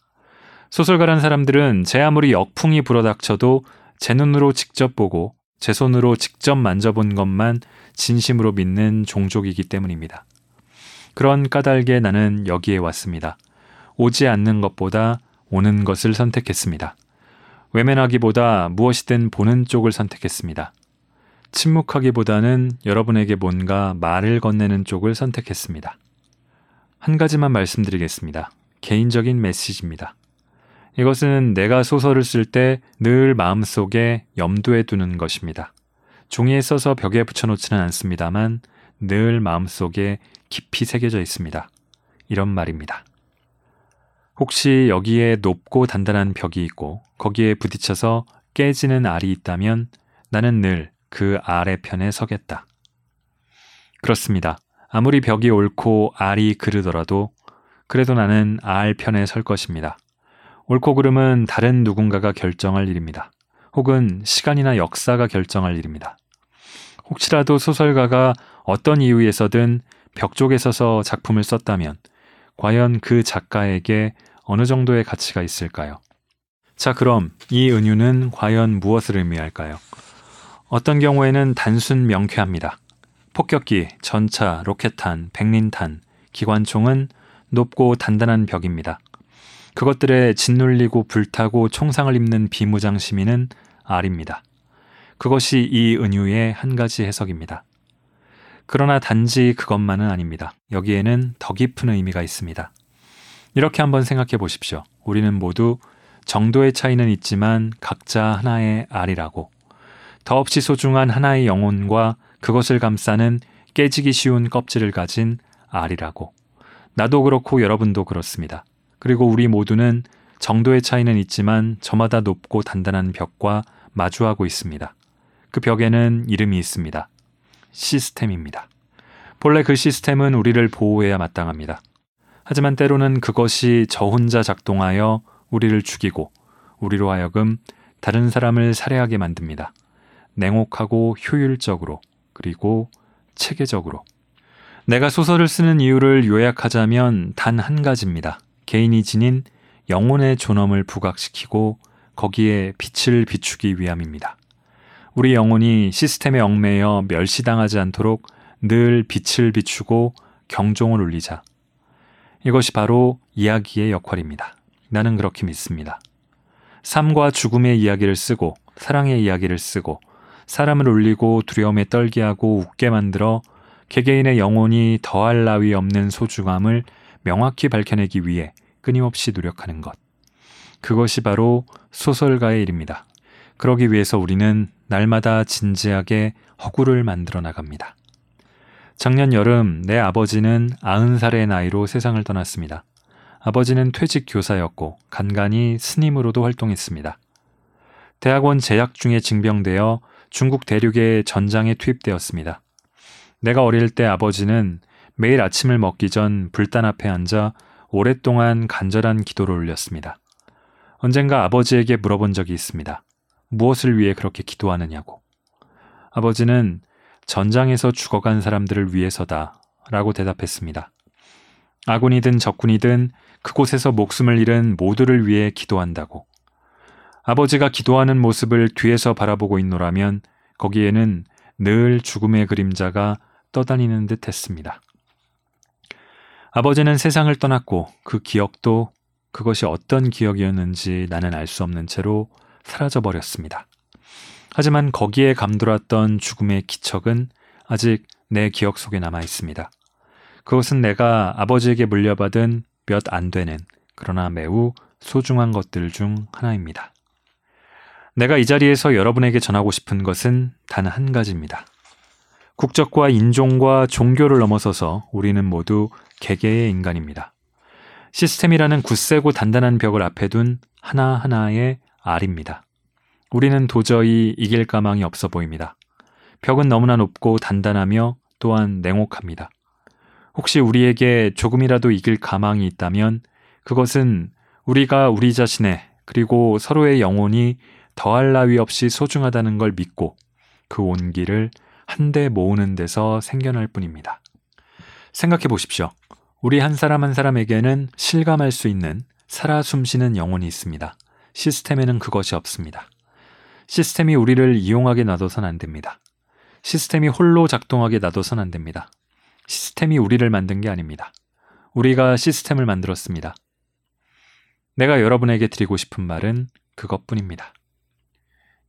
Speaker 1: 소설가란 사람들은 제 아무리 역풍이 불어닥쳐도 제 눈으로 직접 보고 제 손으로 직접 만져본 것만 진심으로 믿는 종족이기 때문입니다. 그런 까닭에 나는 여기에 왔습니다. 오지 않는 것보다 오는 것을 선택했습니다. 외면하기보다 무엇이든 보는 쪽을 선택했습니다. 침묵하기보다는 여러분에게 뭔가 말을 건네는 쪽을 선택했습니다. 한 가지만 말씀드리겠습니다. 개인적인 메시지입니다. 이것은 내가 소설을 쓸 때 늘 마음속에 염두에 두는 것입니다. 종이에 써서 벽에 붙여놓지는 않습니다만 늘 마음속에 깊이 새겨져 있습니다. 이런 말입니다. 혹시 여기에 높고 단단한 벽이 있고 거기에 부딪혀서 깨지는 알이 있다면 나는 늘그 아래편에 서겠다. 그렇습니다. 아무리 벽이 옳고 알이 그르더라도 그래도 나는 알 편에 설 것입니다. 옳고 그름은 다른 누군가가 결정할 일입니다. 혹은 시간이나 역사가 결정할 일입니다. 혹시라도 소설가가 어떤 이유에서든 벽 쪽에 서서 작품을 썼다면 과연 그 작가에게 어느 정도의 가치가 있을까요? 자, 그럼 이 은유는 과연 무엇을 의미할까요? 어떤 경우에는 단순 명쾌합니다. 폭격기, 전차, 로켓탄, 백린탄, 기관총은 높고 단단한 벽입니다. 그것들에 짓눌리고 불타고 총상을 입는 비무장 시민은 알입니다. 그것이 이 은유의 한 가지 해석입니다. 그러나 단지 그것만은 아닙니다. 여기에는 더 깊은 의미가 있습니다. 이렇게 한번 생각해 보십시오. 우리는 모두 정도의 차이는 있지만 각자 하나의 알이라고. 더없이 소중한 하나의 영혼과 그것을 감싸는 깨지기 쉬운 껍질을 가진 알이라고. 나도 그렇고 여러분도 그렇습니다. 그리고 우리 모두는 정도의 차이는 있지만 저마다 높고 단단한 벽과 마주하고 있습니다. 그 벽에는 이름이 있습니다. 시스템입니다. 본래 그 시스템은 우리를 보호해야 마땅합니다. 하지만 때로는 그것이 저 혼자 작동하여 우리를 죽이고 우리로 하여금 다른 사람을 살해하게 만듭니다. 냉혹하고 효율적으로 그리고 체계적으로. 내가 소설을 쓰는 이유를 요약하자면 단 한 가지입니다. 개인이 지닌 영혼의 존엄을 부각시키고 거기에 빛을 비추기 위함입니다. 우리 영혼이 시스템에 얽매여 멸시당하지 않도록 늘 빛을 비추고 경종을 울리자. 이것이 바로 이야기의 역할입니다. 나는 그렇게 믿습니다. 삶과 죽음의 이야기를 쓰고 사랑의 이야기를 쓰고 사람을 울리고 두려움에 떨게 하고 웃게 만들어 개개인의 영혼이 더할 나위 없는 소중함을 명확히 밝혀내기 위해 끊임없이 노력하는 것. 그것이 바로 소설가의 일입니다. 그러기 위해서 우리는 날마다 진지하게 허구를 만들어 나갑니다. 작년 여름 내 아버지는 90살의 나이로 세상을 떠났습니다. 아버지는 퇴직 교사였고 간간히 스님으로도 활동했습니다. 대학원 재학 중에 징병되어 중국 대륙의 전장에 투입되었습니다. 내가 어릴 때 아버지는 매일 아침을 먹기 전 불단 앞에 앉아 오랫동안 간절한 기도를 올렸습니다. 언젠가 아버지에게 물어본 적이 있습니다. 무엇을 위해 그렇게 기도하느냐고. 아버지는 전장에서 죽어간 사람들을 위해서다. 라고 대답했습니다. 아군이든 적군이든 그곳에서 목숨을 잃은 모두를 위해 기도한다고. 아버지가 기도하는 모습을 뒤에서 바라보고 있노라면 거기에는 늘 죽음의 그림자가 떠다니는 듯 했습니다. 아버지는 세상을 떠났고 그 기억도 그것이 어떤 기억이었는지 나는 알 수 없는 채로 사라져 버렸습니다. 하지만 거기에 감돌았던 죽음의 기척은 아직 내 기억 속에 남아 있습니다. 그것은 내가 아버지에게 물려받은 몇 안 되는 그러나 매우 소중한 것들 중 하나입니다. 내가 이 자리에서 여러분에게 전하고 싶은 것은 단 한 가지입니다. 국적과 인종과 종교를 넘어서서 우리는 모두 개개의 인간입니다. 시스템이라는 굳세고 단단한 벽을 앞에 둔 하나하나의 알입니다. 우리는 도저히 이길 가망이 없어 보입니다. 벽은 너무나 높고 단단하며 또한 냉혹합니다. 혹시 우리에게 조금이라도 이길 가망이 있다면 그것은 우리가 우리 자신의 그리고 서로의 영혼이 더할 나위 없이 소중하다는 걸 믿고 그 온기를 한데 모으는 데서 생겨날 뿐입니다. 생각해 보십시오. 우리 한 사람 한 사람에게는 실감할 수 있는 살아 숨쉬는 영혼이 있습니다. 시스템에는 그것이 없습니다. 시스템이 우리를 이용하게 놔둬선 안 됩니다. 시스템이 홀로 작동하게 놔둬선 안 됩니다. 시스템이 우리를 만든 게 아닙니다. 우리가 시스템을 만들었습니다. 내가 여러분에게 드리고 싶은 말은 그것뿐입니다.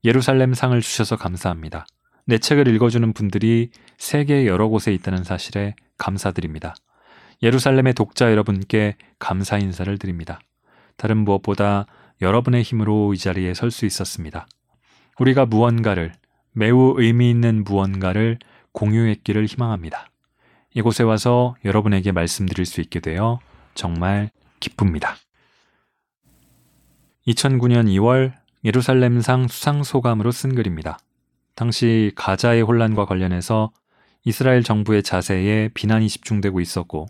Speaker 1: 예루살렘 상을 주셔서 감사합니다. 내 책을 읽어주는 분들이 세계 여러 곳에 있다는 사실에 감사드립니다. 예루살렘의 독자 여러분께 감사 인사를 드립니다. 다른 무엇보다 여러분의 힘으로 이 자리에 설 수 있었습니다. 우리가 무언가를, 매우 의미 있는 무언가를 공유했기를 희망합니다. 이곳에 와서 여러분에게 말씀드릴 수 있게 되어 정말 기쁩니다. 2009년 2월 예루살렘상 수상소감으로 쓴 글입니다. 당시 가자의 혼란과 관련해서 이스라엘 정부의 자세에 비난이 집중되고 있었고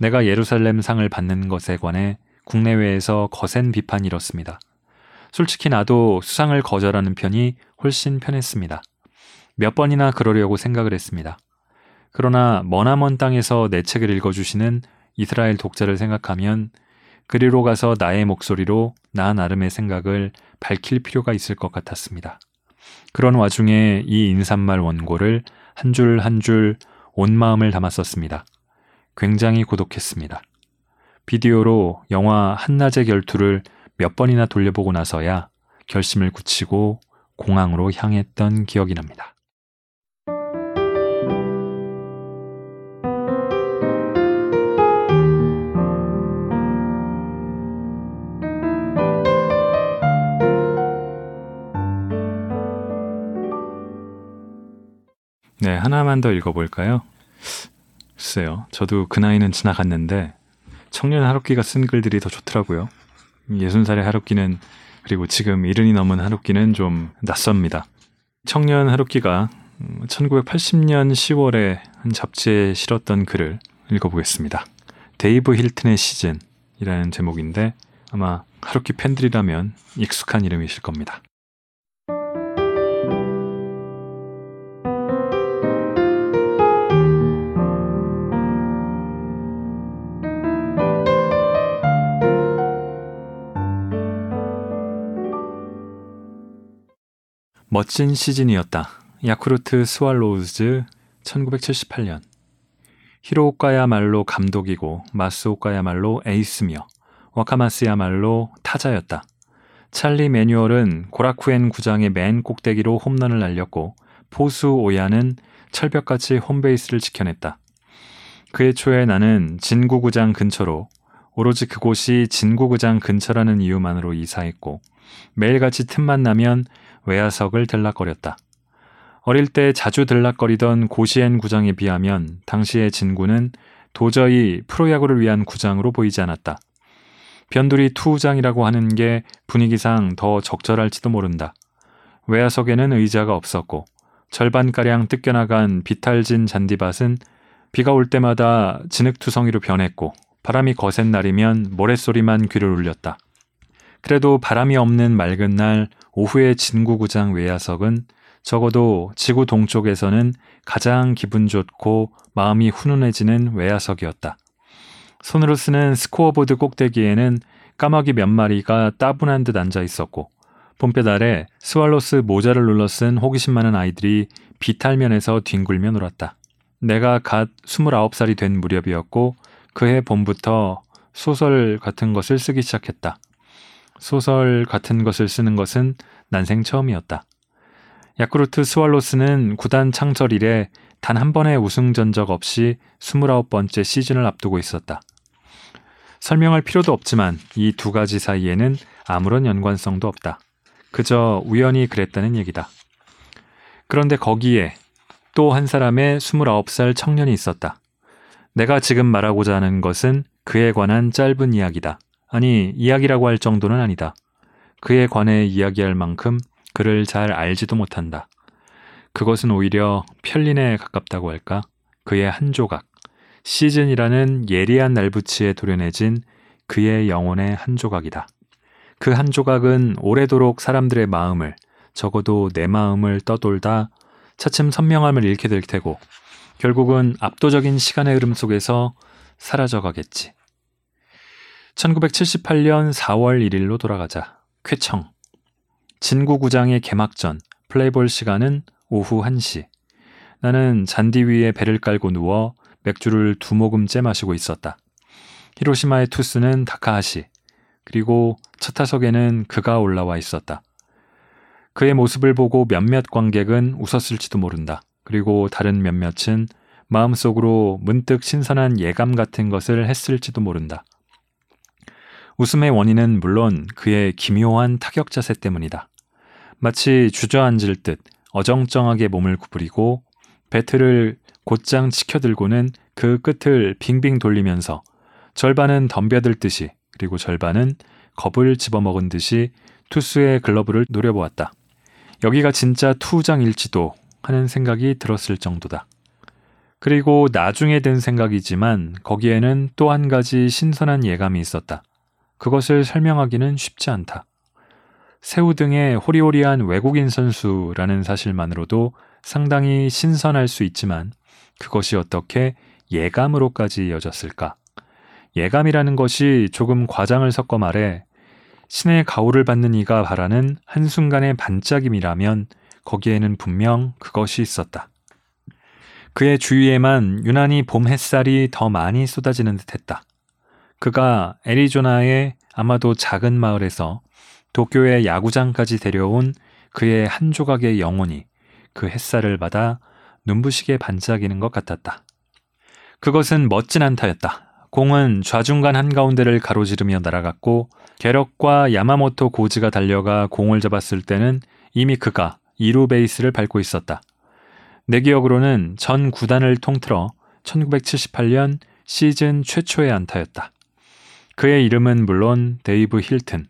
Speaker 1: 내가 예루살렘 상을 받는 것에 관해 국내외에서 거센 비판이 일었습니다. 솔직히 나도 수상을 거절하는 편이 훨씬 편했습니다. 몇 번이나 그러려고 생각을 했습니다. 그러나 머나먼 땅에서 내 책을 읽어주시는 이스라엘 독자를 생각하면 그리로 가서 나의 목소리로 나 나름의 생각을 밝힐 필요가 있을 것 같았습니다. 그런 와중에 이 인사말 원고를 한 줄 한 줄 온 마음을 담았었습니다. 굉장히 고독했습니다. 비디오로 영화 한낮의 결투를 몇 번이나 돌려보고 나서야 결심을 굳히고 공항으로 향했던 기억이 납니다. 네, 하나만 더 읽어볼까요? 글쎄요. 저도 그 나이는 지나갔는데 청년 하루키가 쓴 글들이 더 좋더라고요. 예순 살의 하루키는 그리고 지금 일흔이 넘은 하루키는 좀 낯섭니다. 청년 하루키가 1980년 10월에 한 잡지에 실었던 글을 읽어보겠습니다. 데이브 힐튼의 시즌이라는 제목인데 아마 하루키 팬들이라면 익숙한 이름이실 겁니다. 멋진 시즌이었다. 야쿠르트 스왈로우즈 1978년. 히로오카야말로 감독이고 마스오카야말로 에이스며 와카마스야말로 타자였다. 찰리 매뉴얼은 고라쿠엔 구장의 맨 꼭대기로 홈런을 날렸고 포수 오야는 철벽같이 홈베이스를 지켜냈다. 그해 초에 나는 진구구장 근처로 오로지 그곳이 진구구장 근처라는 이유만으로 이사했고 매일같이 틈만 나면 외야석을 들락거렸다. 어릴 때 자주 들락거리던 고시엔 구장에 비하면 당시의 진구는 도저히 프로야구를 위한 구장으로 보이지 않았다. 변두리 투장이라고 하는 게 분위기상 더 적절할지도 모른다. 외야석에는 의자가 없었고 절반가량 뜯겨나간 비탈진 잔디밭은 비가 올 때마다 진흙투성이로 변했고 바람이 거센 날이면 모래소리만 귀를 울렸다. 그래도 바람이 없는 맑은 날 오후의 진구구장 외야석은 적어도 지구 동쪽에서는 가장 기분 좋고 마음이 훈훈해지는 외야석이었다. 손으로 쓰는 스코어보드 꼭대기에는 까마귀 몇 마리가 따분한 듯 앉아 있었고 봄볕 아래 스왈로스 모자를 눌러 쓴 호기심 많은 아이들이 비탈면에서 뒹굴며 놀았다. 내가 갓 29살이 된 무렵이었고 그해 봄부터 소설 같은 것을 쓰기 시작했다. 소설 같은 것을 쓰는 것은 난생 처음이었다. 야쿠르트 스왈로스는 구단 창설 이래 단 한 번의 우승 전적 없이 29번째 시즌을 앞두고 있었다. 설명할 필요도 없지만 이 두 가지 사이에는 아무런 연관성도 없다. 그저 우연히 그랬다는 얘기다. 그런데 거기에 또 한 사람의 29살 청년이 있었다. 내가 지금 말하고자 하는 것은 그에 관한 짧은 이야기다. 아니, 이야기라고 할 정도는 아니다. 그에 관해 이야기할 만큼 그를 잘 알지도 못한다. 그것은 오히려 편린에 가깝다고 할까? 그의 한 조각, 시즌이라는 예리한 날붙이에 도려내진 그의 영혼의 한 조각이다. 그 한 조각은 오래도록 사람들의 마음을 적어도 내 마음을 떠돌다 차츰 선명함을 잃게 될 테고 결국은 압도적인 시간의 흐름 속에서 사라져 가겠지. 1978년 4월 1일로 돌아가자. 쾌청. 진구구장의 개막전 플레이볼 시간은 오후 1시. 나는 잔디 위에 배를 깔고 누워 맥주를 두 모금째 마시고 있었다. 히로시마의 투스는 다카하시, 그리고 차 타석에는 그가 올라와 있었다. 그의 모습을 보고 몇몇 관객은 웃었을지도 모른다. 그리고 다른 몇몇은 마음속으로 문득 신선한 예감 같은 것을 했을지도 모른다. 웃음의 원인은 물론 그의 기묘한 타격 자세 때문이다. 마치 주저앉을 듯 어정쩡하게 몸을 구부리고 배트를 곧장 치켜들고는 그 끝을 빙빙 돌리면서 절반은 덤벼들듯이 그리고 절반은 겁을 집어먹은 듯이 투수의 글러브를 노려보았다. 여기가 진짜 투장일지도 하는 생각이 들었을 정도다. 그리고 나중에 든 생각이지만 거기에는 또 한 가지 신선한 예감이 있었다. 그것을 설명하기는 쉽지 않다. 새우 등의 호리호리한 외국인 선수라는 사실만으로도 상당히 신선할 수 있지만 그것이 어떻게 예감으로까지 이어졌을까? 예감이라는 것이 조금 과장을 섞어 말해 신의 가호를 받는 이가 바라는 한순간의 반짝임이라면 거기에는 분명 그것이 있었다. 그의 주위에만 유난히 봄 햇살이 더 많이 쏟아지는 듯 했다. 그가 애리조나의 아마도 작은 마을에서 도쿄의 야구장까지 데려온 그의 한 조각의 영혼이 그 햇살을 받아 눈부시게 반짝이는 것 같았다. 그것은 멋진 안타였다. 공은 좌중간 한가운데를 가로지르며 날아갔고 게럭과 야마모토 고즈가 달려가 공을 잡았을 때는 이미 그가 2루 베이스를 밟고 있었다. 내 기억으로는 전 구단을 통틀어 1978년 시즌 최초의 안타였다. 그의 이름은 물론 데이브 힐튼.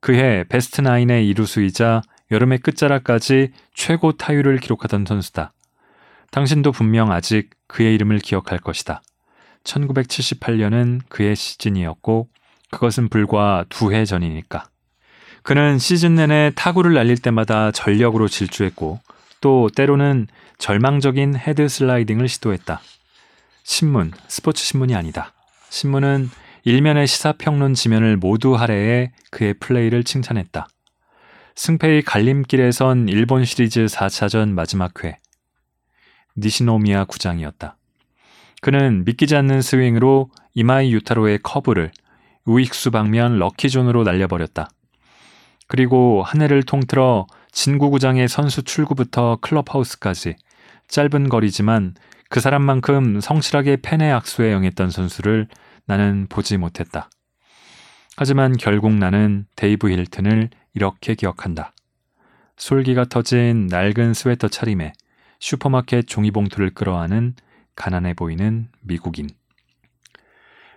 Speaker 1: 그해 베스트 나인의 이루수이자 여름의 끝자락까지 최고 타율을 기록하던 선수다. 당신도 분명 아직 그의 이름을 기억할 것이다. 1978년은 그의 시즌이었고 그것은 불과 두 해 전이니까. 그는 시즌 내내 타구를 날릴 때마다 전력으로 질주했고 또 때로는 절망적인 헤드 슬라이딩을 시도했다. 신문, 스포츠 신문이 아니다. 신문은 일면의 시사평론 지면을 모두 할애해 그의 플레이를 칭찬했다. 승패의 갈림길에선 일본 시리즈 4차전 마지막 회. 니시노미야 구장이었다. 그는 믿기지 않는 스윙으로 이마이 유타로의 커브를 우익수 방면 럭키존으로 날려버렸다. 그리고 한 해를 통틀어 진구구장의 선수 출구부터 클럽하우스까지 짧은 거리지만 그 사람만큼 성실하게 팬의 악수에 응했던 선수를 나는 보지 못했다. 하지만 결국 나는 데이브 힐튼을 이렇게 기억한다. 솔기가 터진 낡은 스웨터 차림에 슈퍼마켓 종이봉투를 끌어안은 가난해 보이는 미국인.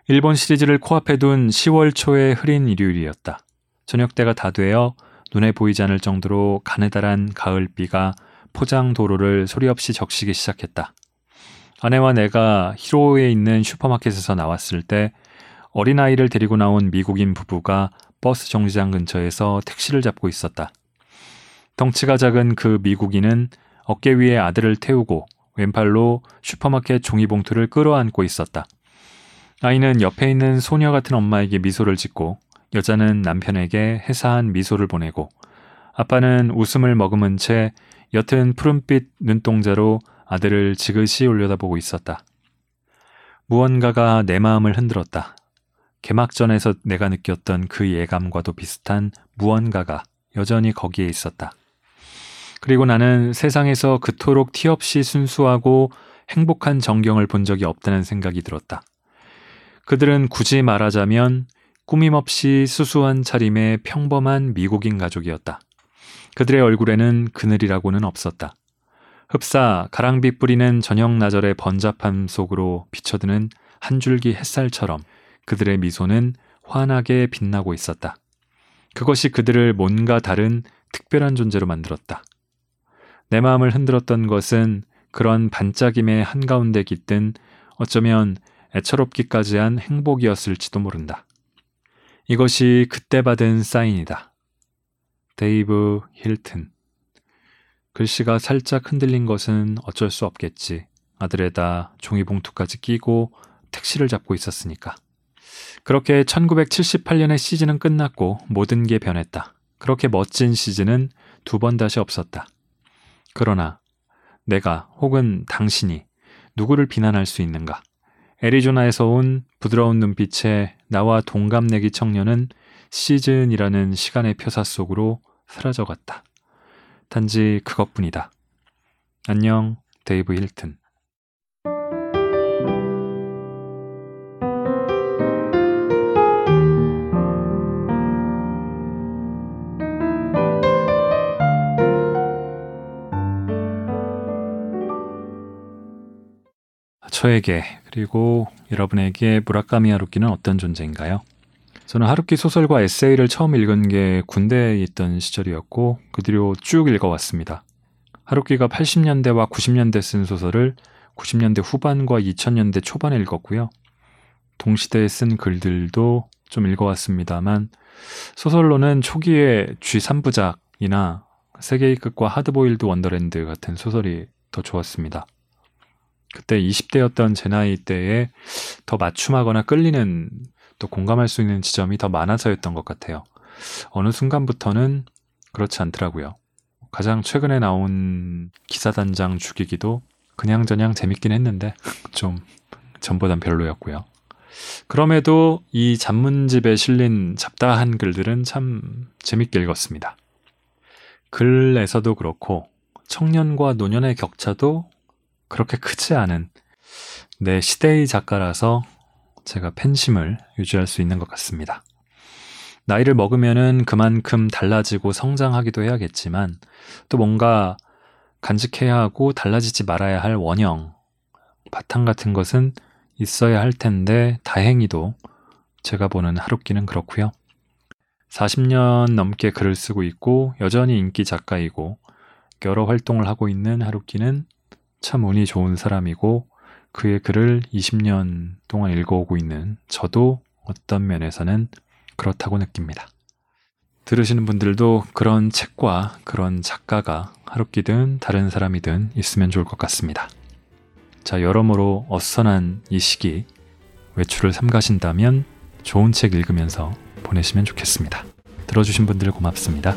Speaker 1: 일본 시리즈를 코앞에 둔 10월 초의 흐린 일요일이었다. 저녁 때가 다 되어 눈에 보이지 않을 정도로 가느다란 가을비가 포장 도로를 소리 없이 적시기 시작했다. 아내와 내가 히로에 있는 슈퍼마켓에서 나왔을 때 어린아이를 데리고 나온 미국인 부부가 버스 정류장 근처에서 택시를 잡고 있었다. 덩치가 작은 그 미국인은 어깨 위에 아들을 태우고 왼팔로 슈퍼마켓 종이봉투를 끌어안고 있었다. 아이는 옆에 있는 소녀 같은 엄마에게 미소를 짓고 여자는 남편에게 해사한 미소를 보내고 아빠는 웃음을 머금은 채 옅은 푸른빛 눈동자로 아들을 지그시 올려다보고 있었다. 무언가가 내 마음을 흔들었다. 개막전에서 내가 느꼈던 그 예감과도 비슷한 무언가가 여전히 거기에 있었다. 그리고 나는 세상에서 그토록 티 없이 순수하고 행복한 전경을 본 적이 없다는 생각이 들었다. 그들은 굳이 말하자면 꾸밈없이 수수한 차림의 평범한 미국인 가족이었다. 그들의 얼굴에는 그늘이라고는 없었다. 흡사 가랑비 뿌리는 저녁 나절의 번잡함 속으로 비쳐드는 한 줄기 햇살처럼 그들의 미소는 환하게 빛나고 있었다. 그것이 그들을 뭔가 다른 특별한 존재로 만들었다. 내 마음을 흔들었던 것은 그런 반짝임의 한가운데 깃든 어쩌면 애처롭기까지 한 행복이었을지도 모른다. 이것이 그때 받은 사인이다. 데이브 힐튼. 글씨가 살짝 흔들린 것은 어쩔 수 없겠지. 아들에다 종이봉투까지 끼고 택시를 잡고 있었으니까. 그렇게 1978년의 시즌은 끝났고 모든 게 변했다. 그렇게 멋진 시즌은 두 번 다시 없었다. 그러나 내가 혹은 당신이 누구를 비난할 수 있는가? 애리조나에서 온 부드러운 눈빛의 나와 동갑내기 청년은 시즌이라는 시간의 표사 속으로 사라져갔다. 단지 그것뿐이다. 안녕, 데이브 힐튼. 저에게 그리고 여러분에게 무라카미 하루키는 어떤 존재인가요? 저는 하루키 소설과 에세이를 처음 읽은 게 군대에 있던 시절이었고 그 뒤로 쭉 읽어왔습니다. 하루키가 80년대와 90년대 쓴 소설을 90년대 후반과 2000년대 초반에 읽었고요. 동시대에 쓴 글들도 좀 읽어왔습니다만 소설로는 초기에 G3부작이나 세계의 끝과 하드보일드 원더랜드 같은 소설이 더 좋았습니다. 그때 20대였던 제 나이 때에 더 맞춤하거나 끌리는 또 공감할 수 있는 지점이 더 많아서였던 것 같아요. 어느 순간부터는 그렇지 않더라고요. 가장 최근에 나온 기사단장 죽이기도 그냥저냥 재밌긴 했는데 좀 전보단 별로였고요. 그럼에도 이 잡문집에 실린 잡다한 글들은 참 재밌게 읽었습니다. 글에서도 그렇고 청년과 노년의 격차도 그렇게 크지 않은 내 시대의 작가라서 제가 팬심을 유지할 수 있는 것 같습니다. 나이를 먹으면은 그만큼 달라지고 성장하기도 해야겠지만 또 뭔가 간직해야 하고 달라지지 말아야 할 원형, 바탕 같은 것은 있어야 할 텐데 다행히도 제가 보는 하루키는 그렇고요. 40년 넘게 글을 쓰고 있고 여전히 인기 작가이고 여러 활동을 하고 있는 하루키는 참 운이 좋은 사람이고 그의 글을 20년 동안 읽어오고 있는 저도 어떤 면에서는 그렇다고 느낍니다. 들으시는 분들도 그런 책과 그런 작가가 하루끼든 다른 사람이든 있으면 좋을 것 같습니다. 자, 여러모로 어선한 이 시기 외출을 삼가신다면 좋은 책 읽으면서 보내시면 좋겠습니다. 들어주신 분들 고맙습니다.